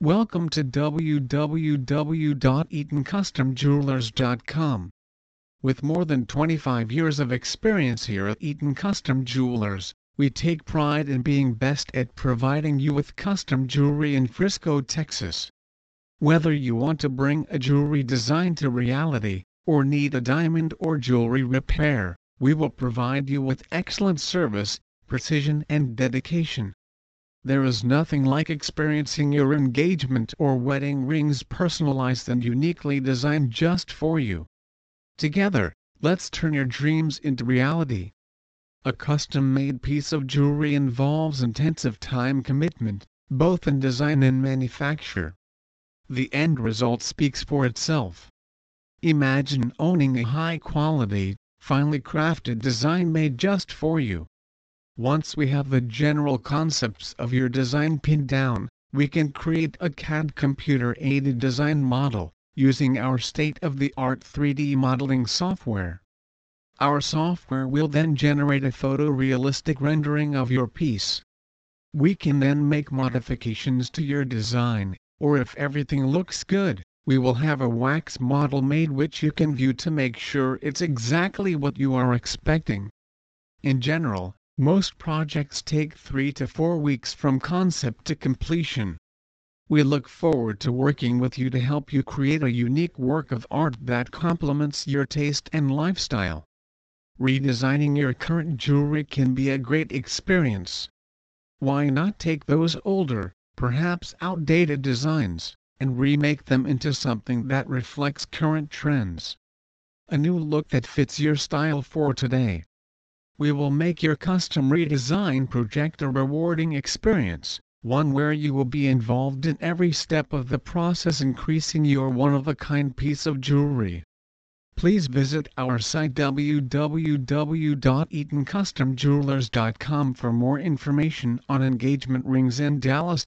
Welcome to www.eatoncustomjewelers.com. With more than 25 years of experience here at Eaton Custom Jewelers, we take pride in being best at providing you with custom jewelry in Frisco, Texas. Whether you want to bring a jewelry design to reality, or need a diamond or jewelry repair, we will provide you with excellent service, precision and dedication. There is nothing like experiencing your engagement or wedding rings personalized and uniquely designed just for you. Together, let's turn your dreams into reality. A custom-made piece of jewelry involves intensive time commitment, both in design and manufacture. The end result speaks for itself. Imagine owning a high-quality, finely crafted design made just for you. Once we have the general concepts of your design pinned down, we can create a CAD computer-aided design model, using our state-of-the-art 3D modeling software. Our software will then generate a photorealistic rendering of your piece. We can then make modifications to your design, or if everything looks good, we will have a wax model made which you can view to make sure it's exactly what you are expecting. In general, most projects take 3 to 4 weeks from concept to completion. We look forward to working with you to help you create a unique work of art that complements your taste and lifestyle. Redesigning your current jewelry can be a great experience. Why not take those older, perhaps outdated designs, and remake them into something that reflects current trends? A new look that fits your style for today. We will make your custom redesign project a rewarding experience, one where you will be involved in every step of the process increasing your one-of-a-kind piece of jewelry. Please visit our site www.eatoncustomjewelers.com for more information on engagement rings in Dallas,